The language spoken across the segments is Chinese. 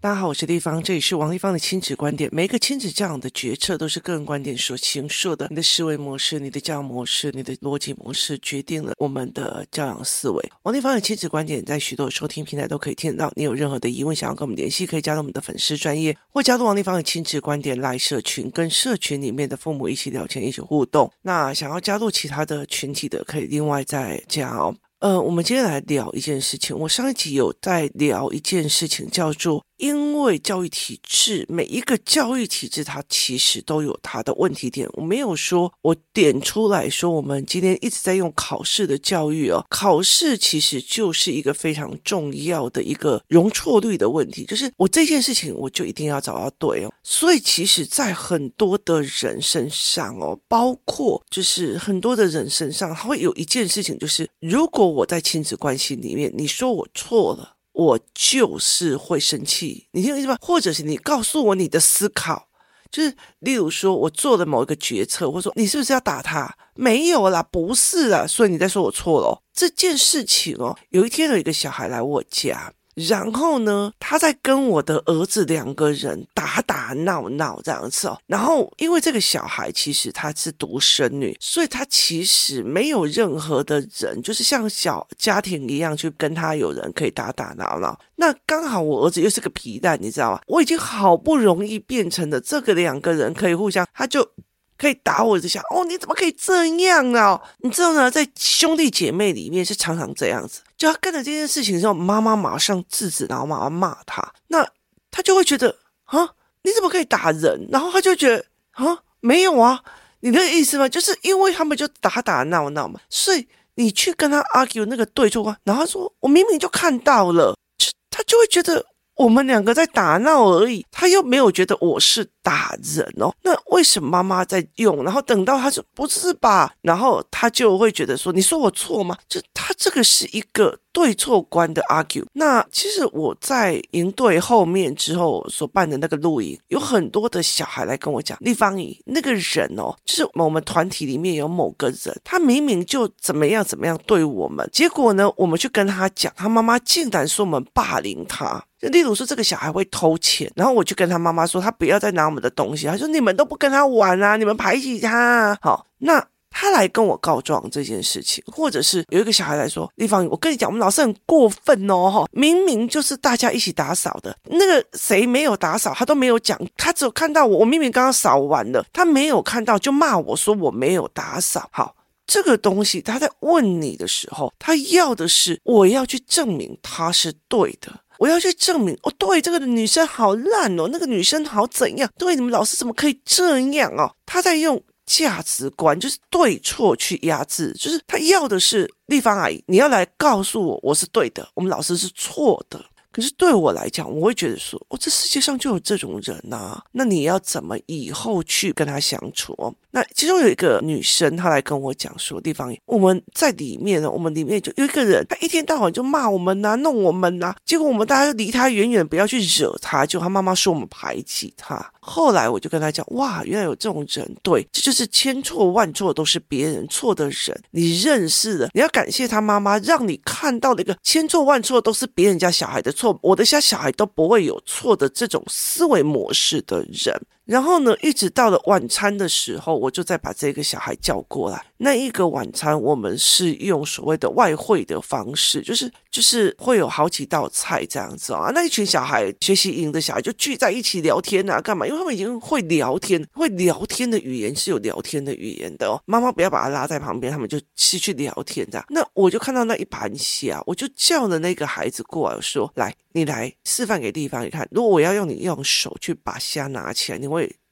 大家好，我是丽芳，这里是王丽芳的亲子观点。每一个亲子教养的决策都是个人观点所形塑的。你的思维模式、你的教养模式、你的逻辑模式，决定了我们的教养思维。王丽芳的亲子观点在许多收听平台都可以听到。你有任何的疑问，想要跟我们联系，可以加入我们的粉丝专业，或加入王丽芳的亲子观点来社群，跟社群里面的父母一起聊天，一起互动。那想要加入其他的群体的，可以另外再加哦。呃，我们今天来聊一件事情。我上一集有在聊一件事情，叫做。因为教育体制，每一个教育体制，它其实都有它的问题点。我没有说，我点出来说，我们今天一直在用考试的教育哦，考试其实就是一个非常重要的一个容错率的问题，就是我这件事情我就一定要找到对哦。所以，其实，在很多的人身上哦，包括就是很多的人身上，他会有一件事情，就是如果我在亲子关系里面，你说我错了。我就是会生气，你听我意思吧？或者是你告诉我你的思考，就是例如说我做了某一个决策，或者说你是不是要打他？没有啦，不是啦，所以你在说我错了。这件事情哦，有一天有一个小孩来我家。然后呢，他在跟我的儿子两个人打打闹闹这样子哦。然后因为这个小孩其实她是独生女，所以她其实没有任何的人，就是像小家庭一样去跟他有人可以打打闹闹。那刚好我儿子又是个皮蛋，你知道吗？我已经好不容易变成了这个两个人可以互相，他就。可以打我一下哦，你怎么可以这样呢？你知道呢，在兄弟姐妹里面是常常这样子，他干了这件事情之后，妈妈马上制止，然后妈妈骂他，那他就会觉得啊，你怎么可以打人？然后他就觉得啊，没有啊，你的意思吗？就是因为他们就打打闹闹嘛，所以你去跟他 argue 那个对错啊，然后他说我明明就看到了，就他就会觉得。我们两个在打闹而已，他又没有觉得我是打人哦。那为什么妈妈在用？然后等到他说不是吧，然后他就会觉得说：“你说我错吗？”就他这个是一个对错观的 argue。那其实我在营队后面之后所办的那个录影，有很多的小孩来跟我讲：“丽芳姨，那个人哦，就是我们团体里面有某个人，他明明就怎么样怎么样对我们，结果呢，我们去跟他讲，他妈妈竟然说我们霸凌他。”例如说，这个小孩会偷钱，然后我就跟他妈妈说，他不要再拿我们的东西。他说：“你们都不跟他玩啊，你们排挤他啊。”好，那他来跟我告状这件事情，或者是有一个小孩来说：“丽芳，我跟你讲，我们老师很过分哦，明明就是大家一起打扫的，那个谁没有打扫，他都没有讲，他只有看到我，我明明刚刚扫完了，他没有看到就骂我说我没有打扫。好，这个东西他在问你的时候，他要的是我要去证明他是对的。”我要去证明哦，对，这个女生好烂哦，那个女生好怎样？对，你们老师怎么可以这样哦？他在用价值观，就是对错去压制，就是他要的是丽芳阿姨，你要来告诉我我是对的，我们老师是错的。可是对我来讲，我会觉得说，哦，这世界上就有这种人呐，啊，那你要怎么以后去跟他相处？那其中有一个女生，她来跟我讲说，地方我们在里面呢，我们里面就有一个人，他一天到晚就骂我们呐，弄我们呐，结果我们大家就离他远远，不要去惹他，就他妈妈说我们排挤他。后来我就跟他讲，哇，原来有这种人，对，这就是千错万错都是别人错的人，你认识的，你要感谢他妈妈，让你看到了一个千错万错都是别人家小孩的错，我的家小孩都不会有错的这种思维模式的人。然后呢，一直到了晚餐的时候，我就再把这个小孩叫过来。那一个晚餐，我们是用所谓的外汇的方式，就是就是会有好几道菜这样子啊。那一群小孩学习营的小孩就聚在一起聊天啊，干嘛？因为他们已经会聊天，会聊天的语言是有聊天的语言的哦。妈妈不要把他拉在旁边，他们就是去聊天这样。那我就看到那一盘虾，我就叫了那个孩子过来说：“来，你来示范给地方你看。如果我要用你用手去把虾拿起来，你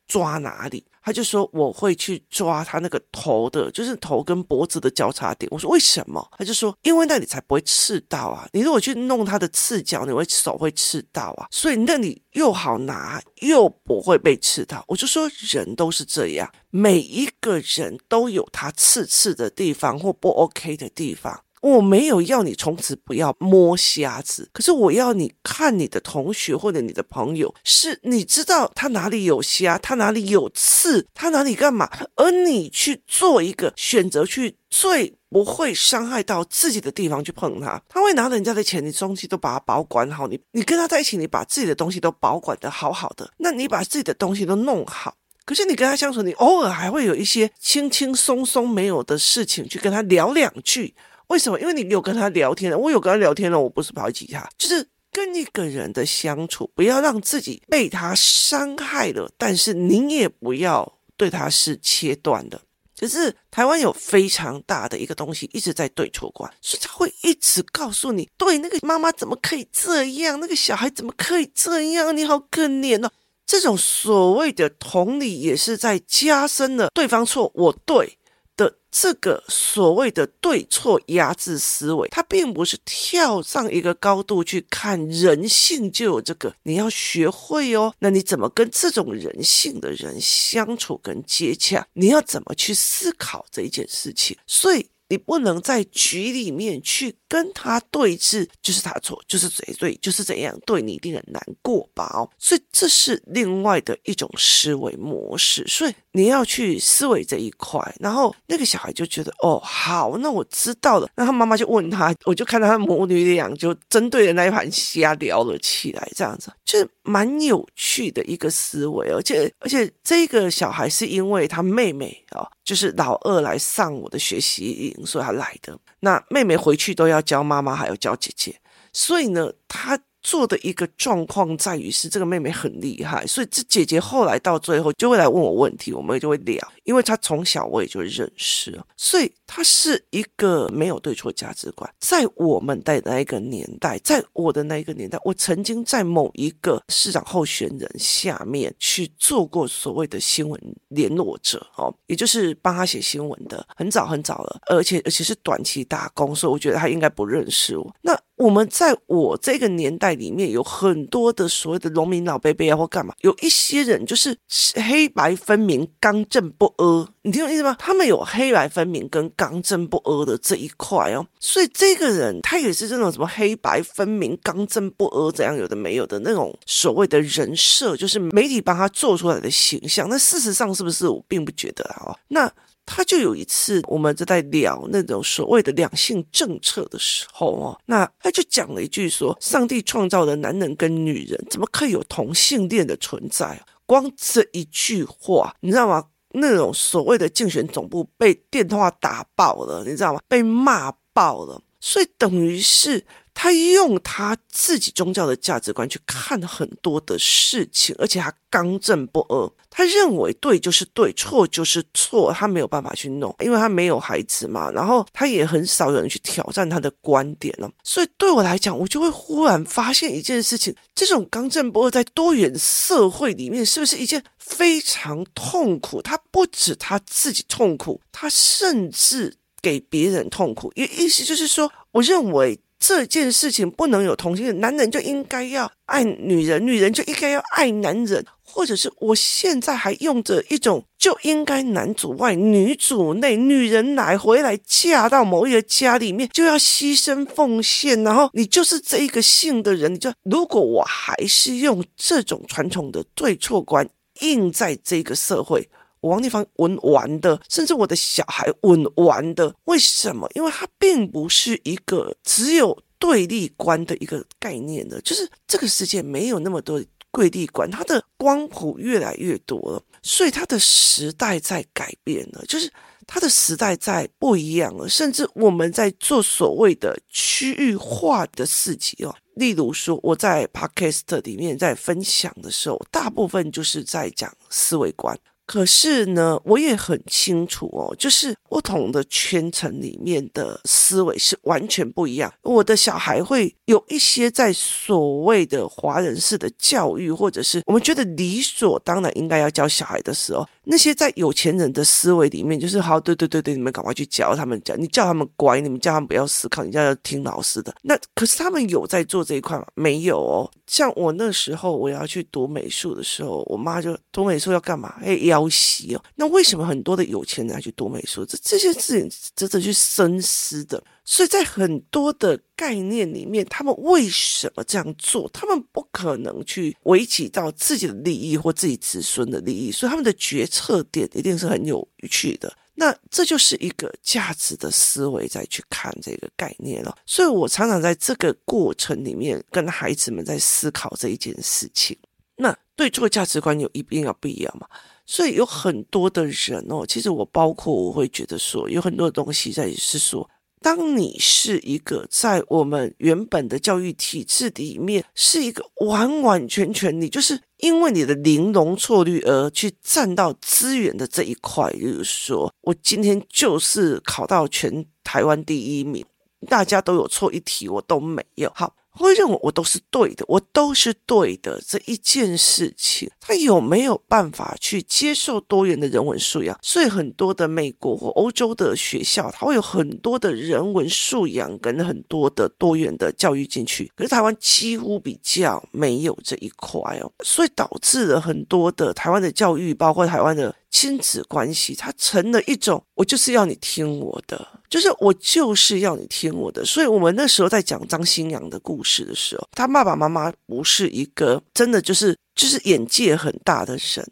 抓哪里？”他就说，我会去抓他那个头的，就是头跟脖子的交叉点。我说为什么？他就说因为那里才不会刺到啊。你如果去弄他的刺脚，你会手会刺到啊。所以那里又好拿又不会被刺到。我就说人都是这样，每一个人都有他刺刺的地方或不 OK 的地方。我没有要你从此不要摸瞎子，可是我要你看你的同学或者你的朋友，是你知道他哪里有瞎，他哪里有刺，他哪里干嘛，而你去做一个选择，去最不会伤害到自己的地方去碰他。他会拿人家的钱，你东西都把他保管好，你你跟他在一起，你把自己的东西都保管得好好的，那你把自己的东西都弄好。可是你跟他相处，你偶尔还会有一些轻轻松松没有的事情去跟他聊两句。为什么？因为你有跟他聊天了，我有跟他聊天了，我不是排挤他，就是跟一个人的相处，不要让自己被他伤害了，但是你也不要对他是切断的。就是台湾有非常大的一个东西一直在对错观，所以他会一直告诉你，对那个妈妈怎么可以这样，那个小孩怎么可以这样，你好可怜哦。这种所谓的同理，也是在加深了对方错，我对的这个所谓的对错压制思维，它并不是跳上一个高度去看人性就有这个，你要学会哦。那你怎么跟这种人性的人相处跟接洽？你要怎么去思考这一件事情？所以你不能在局里面去。跟他对峙就是他错，就是谁对，就是怎样对你一定很难过吧？哦，所以这是另外的一种思维模式，所以你要去思维这一块。然后那个小孩就觉得哦，好，那我知道了。那他妈妈就问他，我就看到他母女俩就针对的那一盘虾聊了起来，这样子就是蛮有趣的一个思维。而且而且这个小孩是因为他妹妹哦，就是老二来上我的学习营，所以他来的。那妹妹回去都要教妈妈，还要教姐姐，所以呢，他。做的一个状况在于是这个妹妹很厉害，所以这姐姐后来到最后就会来问我问题，我们就会聊，因为他从小我也就认识，所以他是一个没有对错价值观。在我们的那一个年代，在我的那一个年代，我曾经在某一个市长候选人下面去做过所谓的新闻联络者，哦，也就是帮他写新闻的，很早很早了，而且而且是短期打工，所以我觉得他应该不认识我。那我们在我这个年代里面有很多的所谓的农民老伯伯啊，或干嘛，有一些人就是黑白分明、刚正不阿，你听懂意思吗？他们有黑白分明跟刚正不阿的这一块哦，所以这个人他也是这种什么黑白分明、刚正不阿怎样有的没有的那种所谓的人设，就是媒体帮他做出来的形象。那事实上是不是？我并不觉得啊。那。他就有一次，我们就在聊那种所谓的两性政策的时候哦，那他就讲了一句说：“上帝创造的男人跟女人，怎么可以有同性恋的存在？”光这一句话，你知道吗？那种所谓的竞选总部被电话打爆了，你知道吗？被骂爆了，所以等于是。他用他自己宗教的价值观去看很多的事情，而且他刚正不阿。他认为对就是对，错就是错，他没有办法去弄，因为他没有孩子嘛。然后他也很少有人去挑战他的观点了。所以对我来讲，我就会忽然发现一件事情：这种刚正不阿在多元社会里面，是不是一件非常痛苦？他不止他自己痛苦，他甚至给别人痛苦。意意思就是说，我认为。这件事情不能有同性恋，男人就应该要爱女人，女人就应该要爱男人，或者是我现在还用着一种就应该男主外女主内，女人来回来嫁到某一个家里面就要牺牲奉献，然后你就是这一个性的人，你就如果我还是用这种传统的对错观印在这个社会。王立方文玩的，甚至我的小孩文玩的，为什么？因为它并不是一个只有对立观的一个概念的，就是这个世界没有那么多对立观，它的光谱越来越多了，所以它的时代在改变了，就是它的时代在不一样了，甚至我们在做所谓的区域化的事情哦，例如说我在 Podcast 里面在分享的时候，大部分就是在讲思维观。可是呢，我也很清楚哦，就是不同的圈层里面的思维是完全不一样。我的小孩会有一些在所谓的华人式的教育，或者是我们觉得理所当然应该要教小孩的时候。那些在有钱人的思维里面，就是好，对对对对，你们赶快去教他们讲，你叫他们乖，你们叫他们不要思考，你叫他听老师的。那可是他们有在做这一块吗？没有哦。像我那时候我要去读美术的时候，我妈就读美术要干嘛？哎，要习哦。那为什么很多的有钱人要去读美术？这这些事情值得去深思的。所以在很多的概念里面，他们为什么这样做？他们不可能去危及到自己的利益或自己子孙的利益，所以他们的决策点一定是很有趣的。那这就是一个价值的思维再去看这个概念了。所以我常常在这个过程里面跟孩子们在思考这一件事情。那对错价值观有一定要不一样嘛？所以有很多的人哦，其实我包括我会觉得说，有很多东西在是说。当你是一个在我们原本的教育体制里面，是一个完完全全你就是因为你的零容错率而去占到资源的这一块，比如说我今天就是考到全台湾第一名，大家都有错一题，我都没有。好。会认为我都是对的，我都是对的这一件事情，他有没有办法去接受多元的人文素养？所以很多的美国或欧洲的学校，它会有很多的人文素养跟很多的多元的教育进去。可是台湾几乎比较没有这一块哦，所以导致了很多的台湾的教育，包括台湾的。亲子关系，它成了一种，我就是要你听我的，就是我就是要你听我的。所以，我们那时候在讲张新阳的故事的时候，他爸爸妈妈不是一个真的就是就是眼界很大的神。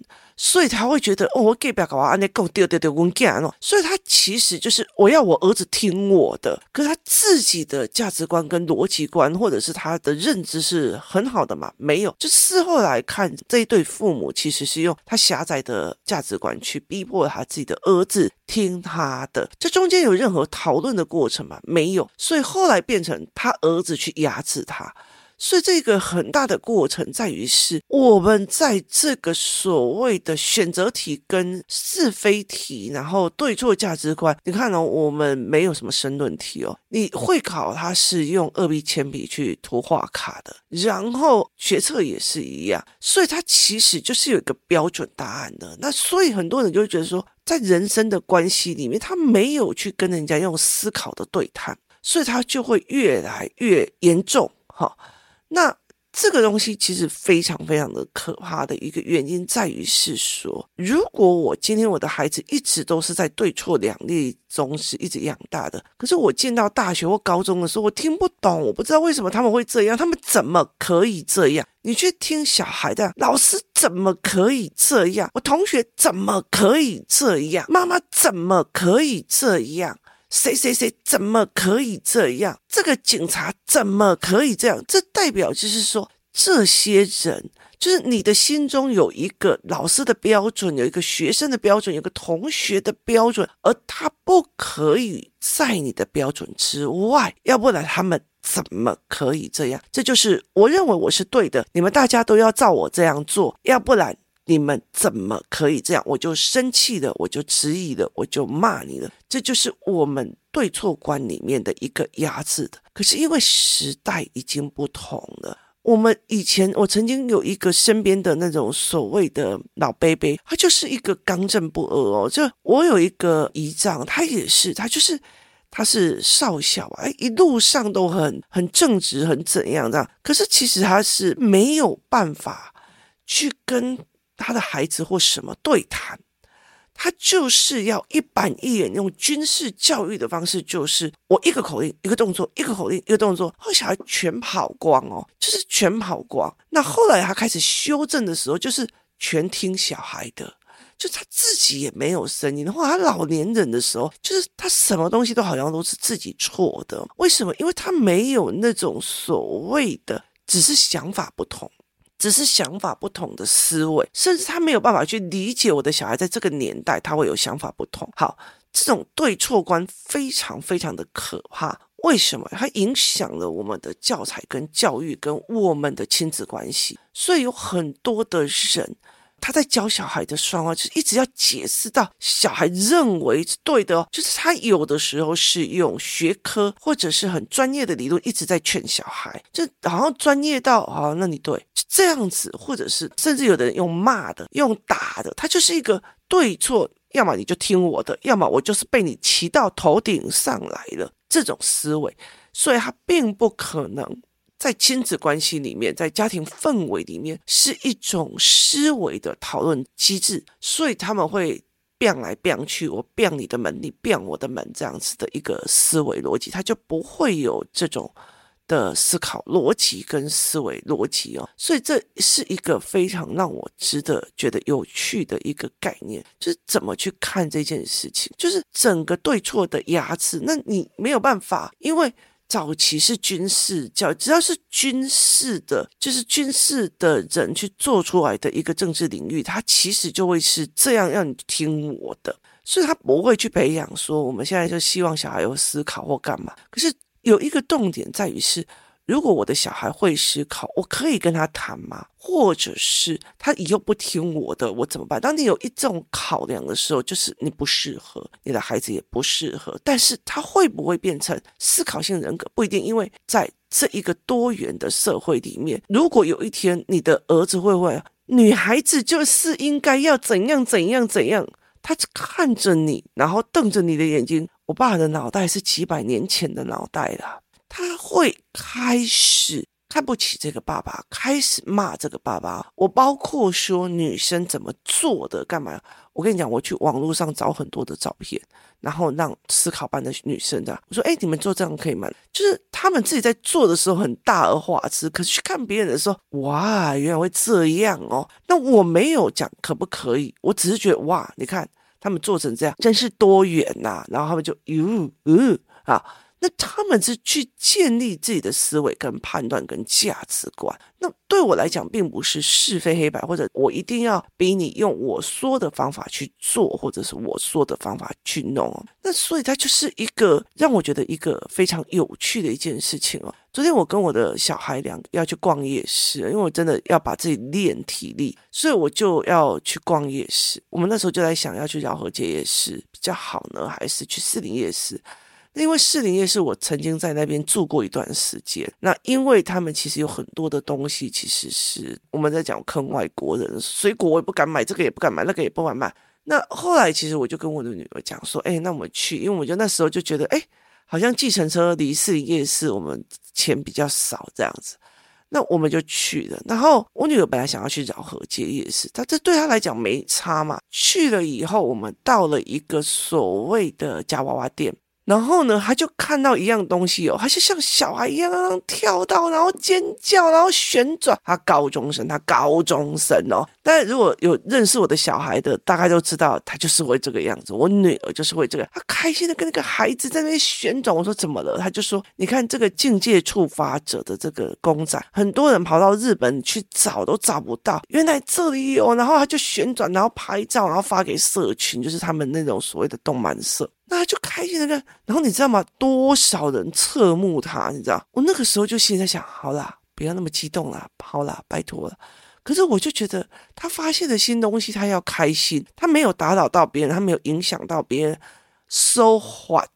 所以他会觉得哦，我给不了搞啊，那够丢丢丢，我干哦。所以他其实就是我要我儿子听我的，可是他自己的价值观跟逻辑观，或者是他的认知是很好的嘛？没有，就事后来看，这一对父母其实是用他狭窄的价值观去逼迫他自己的儿子听他的。这中间有任何讨论的过程吗？没有。所以后来变成他儿子去压制他。所以这个很大的过程在于是，我们在这个所谓的选择题跟是非题，然后对错价值观，你看哦，我们没有什么申论题哦。你会考它是用二 B 铅笔去涂画卡的，然后学测也是一样，所以它其实就是有一个标准答案的。那所以很多人就会觉得说，在人生的关系里面，他没有去跟人家用思考的对谈，所以他就会越来越严重，哈。那这个东西其实非常非常的可怕的一个原因在于是说，如果我今天我的孩子一直都是在对错两立中是一直养大的，可是我进到大学或高中的时候，我听不懂，我不知道为什么他们会这样，他们怎么可以这样？你去听小孩的，老师怎么可以这样？我同学怎么可以这样？妈妈怎么可以这样？谁谁谁怎么可以这样？这个警察怎么可以这样？这代表就是说，这些人就是你的心中有一个老师的标准，有一个学生的标准，有个同学的标准，而他不可以在你的标准之外，要不然他们怎么可以这样？这就是我认为我是对的，你们大家都要照我这样做，要不然。你们怎么可以这样？我就生气了，我就质疑了，我就骂你了。这就是我们对错观里面的一个压制的。可是因为时代已经不同了，我们以前我曾经有一个身边的那种所谓的老伯伯，他就是一个刚正不阿哦。就我有一个姨丈，他也是，他就是他是少校啊，一路上都很很正直，很怎样这样。可是其实他是没有办法去跟。他的孩子或什么对谈，他就是要一板一眼用军事教育的方式，就是我一个口令一个动作，一个口令一个动作，后小孩全跑光哦，就是全跑光。那后来他开始修正的时候，就是全听小孩的，就他自己也没有声音。后来他老年人的时候，就是他什么东西都好像都是自己错的。为什么？因为他没有那种所谓的，只是想法不同。只是想法不同的思维，甚至他没有办法去理解我的小孩在这个年代他会有想法不同。好，这种对错观非常非常的可怕。为什么？它影响了我们的教材跟教育跟我们的亲子关系。所以有很多的人。他在教小孩的时候，就是一直要解释到小孩认为是对的哦，就是他有的时候是用学科或者是很专业的理论一直在劝小孩，就好像专业到啊，那你对，就这样子，或者是甚至有的人用骂的、用打的，他就是一个对错，要么你就听我的，要么我就是被你骑到头顶上来了这种思维，所以他并不可能。在亲子关系里面，在家庭氛围里面，是一种思维的讨论机制，所以他们会变来变去，我变你的门，你变我的门，这样子的一个思维逻辑，他就不会有这种的思考逻辑跟思维逻辑哦。所以这是一个非常让我值得觉得有趣的一个概念，就是怎么去看这件事情，就是整个对错的压制，那你没有办法，因为。早期是军事教，只要是军事的，就是军事的人去做出来的一个政治领域，他其实就会是这样让你听我的，所以他不会去培养说我们现在就希望小孩有思考或干嘛。可是有一个重点在于是。如果我的小孩会思考，我可以跟他谈吗？或者是他以后不听我的，我怎么办？当你有一种考量的时候，就是你不适合，你的孩子也不适合。但是他会不会变成思考性人格？不一定，因为在这一个多元的社会里面，如果有一天你的儿子会问女孩子就是应该要怎样怎样怎样，他看着你，然后瞪着你的眼睛，我爸的脑袋是几百年前的脑袋了。他会开始看不起这个爸爸，开始骂这个爸爸。我包括说女生怎么做的，干嘛？我跟你讲，我去网络上找很多的照片，然后让思考班的女生这样，我说：“哎，你们做这样可以吗？”就是他们自己在做的时候很大而化之，可是去看别人的时候，哇，原来会这样哦。那我没有讲可不可以，我只是觉得哇，你看他们做成这样，真是多元呐、然后他们就哟哟啊。那他们是去建立自己的思维、跟判断、跟价值观。那对我来讲，并不是是非黑白，或者我一定要逼你用我说的方法去做，或者是我说的方法去弄。那所以它就是一个让我觉得一个非常有趣的一件事情哦。昨天我跟我的小孩两个要去逛夜市，因为我真的要把自己练体力，所以我就要去逛夜市。我们那时候就在想，要去饶河街夜市比较好呢，还是去士林夜市？因为士林夜市，我曾经在那边住过一段时间。那因为他们其实有很多的东西，其实是我们在讲坑外国人，水果我也不敢买，这个也不敢买，那个也不敢买。那后来其实我就跟我的女儿讲说，哎，那我们去，因为我觉得那时候就觉得，哎，好像计程车离士林夜市我们钱比较少这样子，那我们就去了。然后我女儿本来想要去饶河街夜市，她这对她来讲没差嘛。去了以后，我们到了一个所谓的夹娃娃店。然后呢，他就看到一样东西哦，他就像小孩一样跳到，然后尖叫，然后旋转。他高中生，他高中生哦。但如果有认识我的小孩的，大概都知道他就是会这个样子。我女儿就是会这个，他开心的跟那个孩子在那边旋转。我说怎么了？他就说：你看这个境界触发者的这个公仔，很多人跑到日本去找都找不到，原来这里有。然后他就旋转，然后拍照，然后发给社群，就是他们那种所谓的动漫社。那他就开心的看，然后你知道吗？多少人侧目他，你知道？我那个时候就心里在想：好啦，不要那么激动啦，好啦，拜托了。可是我就觉得，他发现的新东西，他要开心，他没有打扰到别人，他没有影响到别人，so what？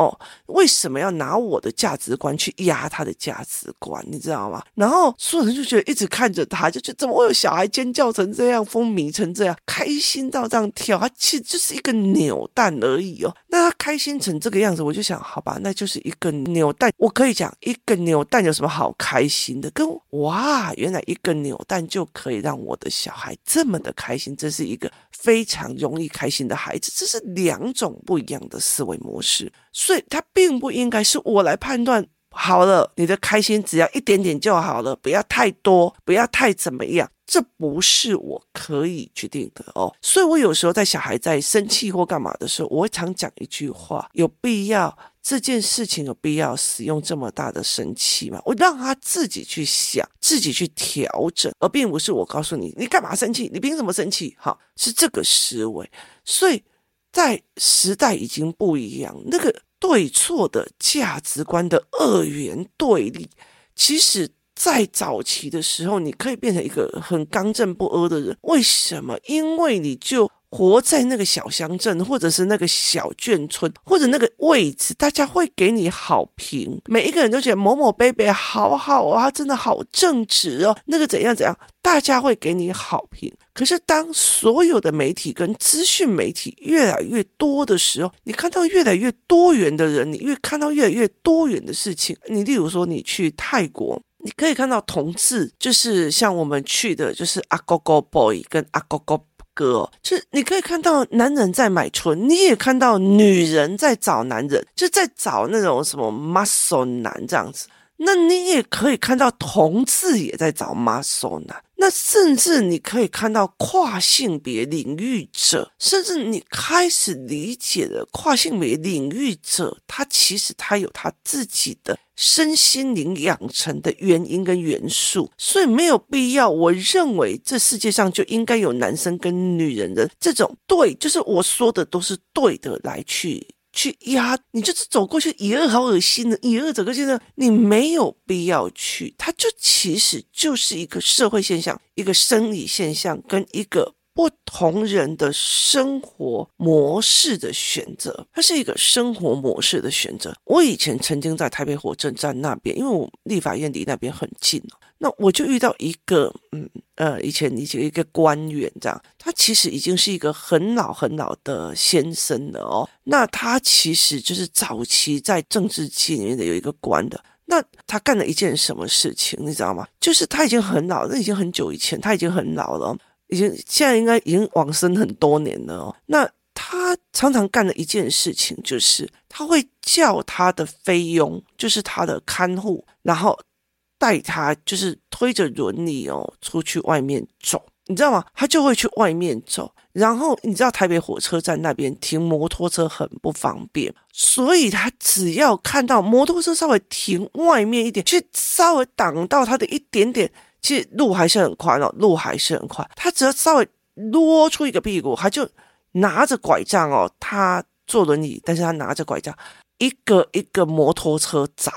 哦，为什么要拿我的价值观去压他的价值观？你知道吗？然后所有人就觉得一直看着他，就觉得怎么会有小孩尖叫成这样，风靡成这样，开心到这样跳？他其实就是一个扭蛋而已哦。那他开心成这个样子，我就想，好吧，那就是一个扭蛋。我可以讲，一个扭蛋有什么好开心的？跟哇，原来一个扭蛋就可以让我的小孩这么的开心，这是一个非常容易开心的孩子。这是两种不一样的思维模式。所以，他并不应该是我来判断。好了，你的开心只要一点点就好了，不要太多，不要太怎么样。这不是我可以决定的哦。所以，我有时候在小孩在生气或干嘛的时候，我会常讲一句话：有必要这件事情有必要使用这么大的生气吗？我让他自己去想，自己去调整，而并不是我告诉你，你干嘛生气？你凭什么生气？好，是这个思维。所以。在时代已经不一样，那个对错的价值观的二元对立，其实，在早期的时候，你可以变成一个很刚正不阿的人。为什么？因为你就。活在那个小乡镇，或者是那个小眷村，或者那个位置，大家会给你好评。每一个人都觉得某某伯伯好好啊，真的好正直哦。那个怎样怎样，大家会给你好评。可是当所有的媒体跟资讯媒体越来越多的时候，你看到越来越多元的人，你越看到越来越多元的事情。你例如说，你去泰国，你可以看到同志，就是像我们去的，就是阿哥哥 boy 跟阿哥哥。哥，就是你可以看到男人在买春，你也看到女人在找男人，就在找那种什么 muscle 男这样子。那你也可以看到同志也在找 muscle 男，那甚至你可以看到跨性别领域者，甚至你开始理解了跨性别领域者，他其实他有他自己的身心灵养成的原因跟元素，所以没有必要。我认为这世界上就应该有男生跟女人的这种对，就是我说的都是对的来去。去压，你就是走过去，也二好恶心的，以恶走过去呢，你没有必要去。它就其实就是一个社会现象，一个生理现象，跟一个不同人的生活模式的选择。它是一个生活模式的选择。我以前曾经在台北火车站那边，因为我立法院离那边很近。那我就遇到一个，嗯呃，以前以前一个官员这样，他其实已经是一个很老很老的先生了哦。那他其实就是早期在政治界里面的有一个官的。那他干了一件什么事情，你知道吗？就是他已经很老，那已经很久以前，他已经很老了，已经现在应该已经往生很多年了哦。那他常常干的一件事情，就是他会叫他的菲佣，就是他的看护，然后。带他就是推着轮椅哦出去外面走，你知道吗？他就会去外面走，然后你知道台北火车站那边停摩托车很不方便，所以他只要看到摩托车稍微停外面一点，去稍微挡到他的一点点，其实路还是很宽哦，路还是很宽。他只要稍微挪出一个屁股，他就拿着拐杖哦，他坐轮椅，但是他拿着拐杖，一个一个摩托车砸，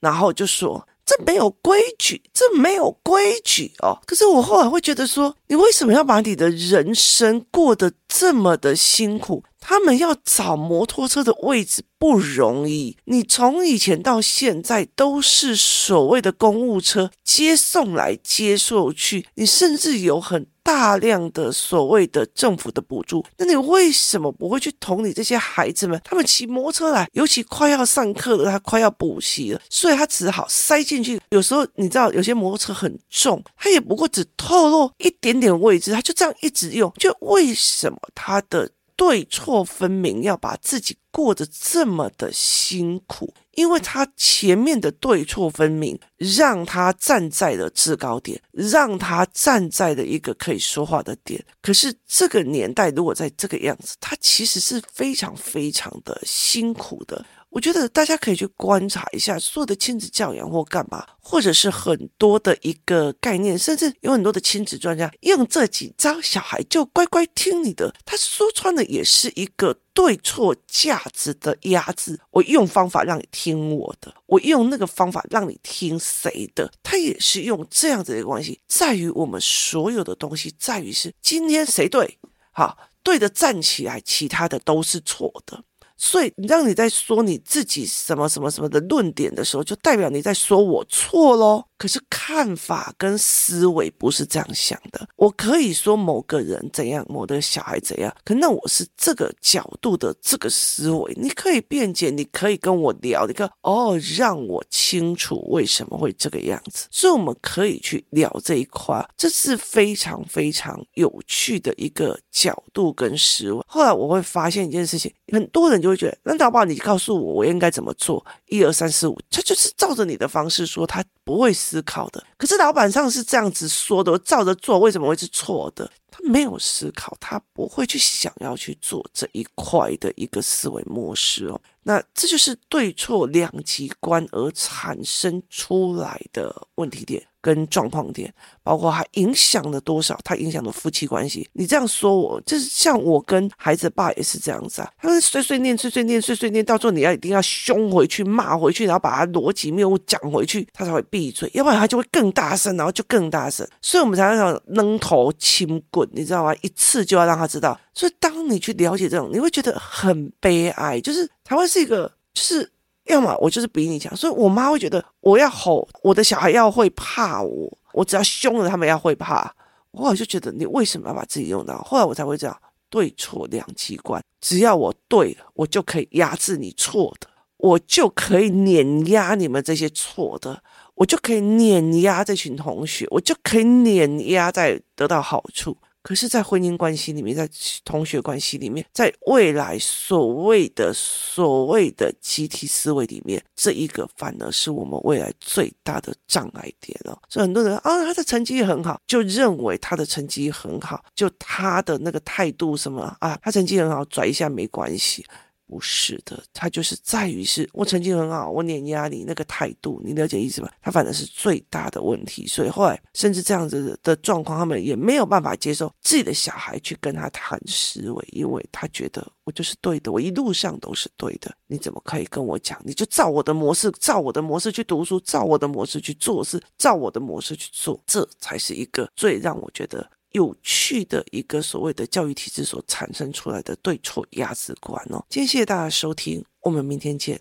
然后就说。这没有规矩，这没有规矩哦。可是我后来会觉得说，你为什么要把你的人生过得这么的辛苦？他们要找摩托车的位置不容易。你从以前到现在都是所谓的公务车接送来接送去，你甚至有很大量的所谓的政府的补助。那你为什么不会去同理这些孩子们？他们骑摩托车来，尤其快要上课了，他快要补习了，所以他只好塞进去。有时候你知道，有些摩托车很重，他也不过只透露一点点位置，他就这样一直用。就为什么他的？对错分明，要把自己过得这么的辛苦，因为他前面的对错分明，让他站在了制高点，让他站在了一个可以说话的点。可是这个年代，如果在这个样子，他其实是非常非常的辛苦的。我觉得大家可以去观察一下所有的亲子教养或干嘛，或者是很多的一个概念，甚至有很多的亲子专家用这几招，小孩就乖乖听你的。他说穿的也是一个对错价值的压制。我用方法让你听我的，我用那个方法让你听谁的，他也是用这样子的关系。在于我们所有的东西，在于是今天谁对，好，对的站起来，其他的都是错的。所以，让你在说你自己什么什么什么的论点的时候，就代表你在说我错喽。可是看法跟思维不是这样想的。我可以说某个人怎样，某个小孩怎样，可那我是这个角度的这个思维。你可以辩解，你可以跟我聊，你看哦，让我清楚为什么会这个样子。所以我们可以去聊这一块，这是非常非常有趣的一个角度跟思维。后来我会发现一件事情，很多人就会觉得，那老爸，你告诉我我应该怎么做？一二三四五，他就是照着你的方式说，他不会。思考的，可是老板上是这样子说的，我照着做，为什么会是错的？他没有思考，他不会去想要去做这一块的一个思维模式哦。那这就是对错两极观而产生出来的问题点。跟状况点，包括它影响了多少，它影响了夫妻关系。你这样说我，就是像我跟孩子爸也是这样子啊。他们碎碎念、碎碎念、碎碎念，到最后你要一定要凶回去、骂回去，然后把他逻辑谬误讲回去，他才会闭嘴，要不然他就会更大声，然后就更大声。所以我们才要扔头轻棍，你知道吗？一次就要让他知道。所以当你去了解这种，你会觉得很悲哀，就是台湾是一个，就是。要么我就是比你强，所以我妈会觉得我要吼我的小孩要会怕我，我只要凶了他们要会怕。我后来就觉得你为什么要把自己用到？后来我才会知道对错两极观，只要我对，我就可以压制你错的，我就可以碾压你们这些错的，我就可以碾压这群同学，我就可以碾压在得到好处。可是，在婚姻关系里面，在同学关系里面，在未来所谓的所谓的集体思维里面，这一个反而是我们未来最大的障碍点哦。所以很多人啊，他的成绩很好，就认为他的成绩很好，就他的那个态度什么啊，他成绩很好，拽一下没关系。不是的，他就是在于是我成绩很好，我碾压你那个态度，你了解意思吧？他反正是最大的问题，所以后来甚至这样子的状况，他们也没有办法接受自己的小孩去跟他谈思维，因为他觉得我就是对的，我一路上都是对的，你怎么可以跟我讲？你就照我的模式，照我的模式去读书，照我的模式去做事，照我的模式去做，这才是一个最让我觉得。有趣的一个所谓的教育体制所产生出来的对错价值观哦。今天谢谢大家收听，我们明天见。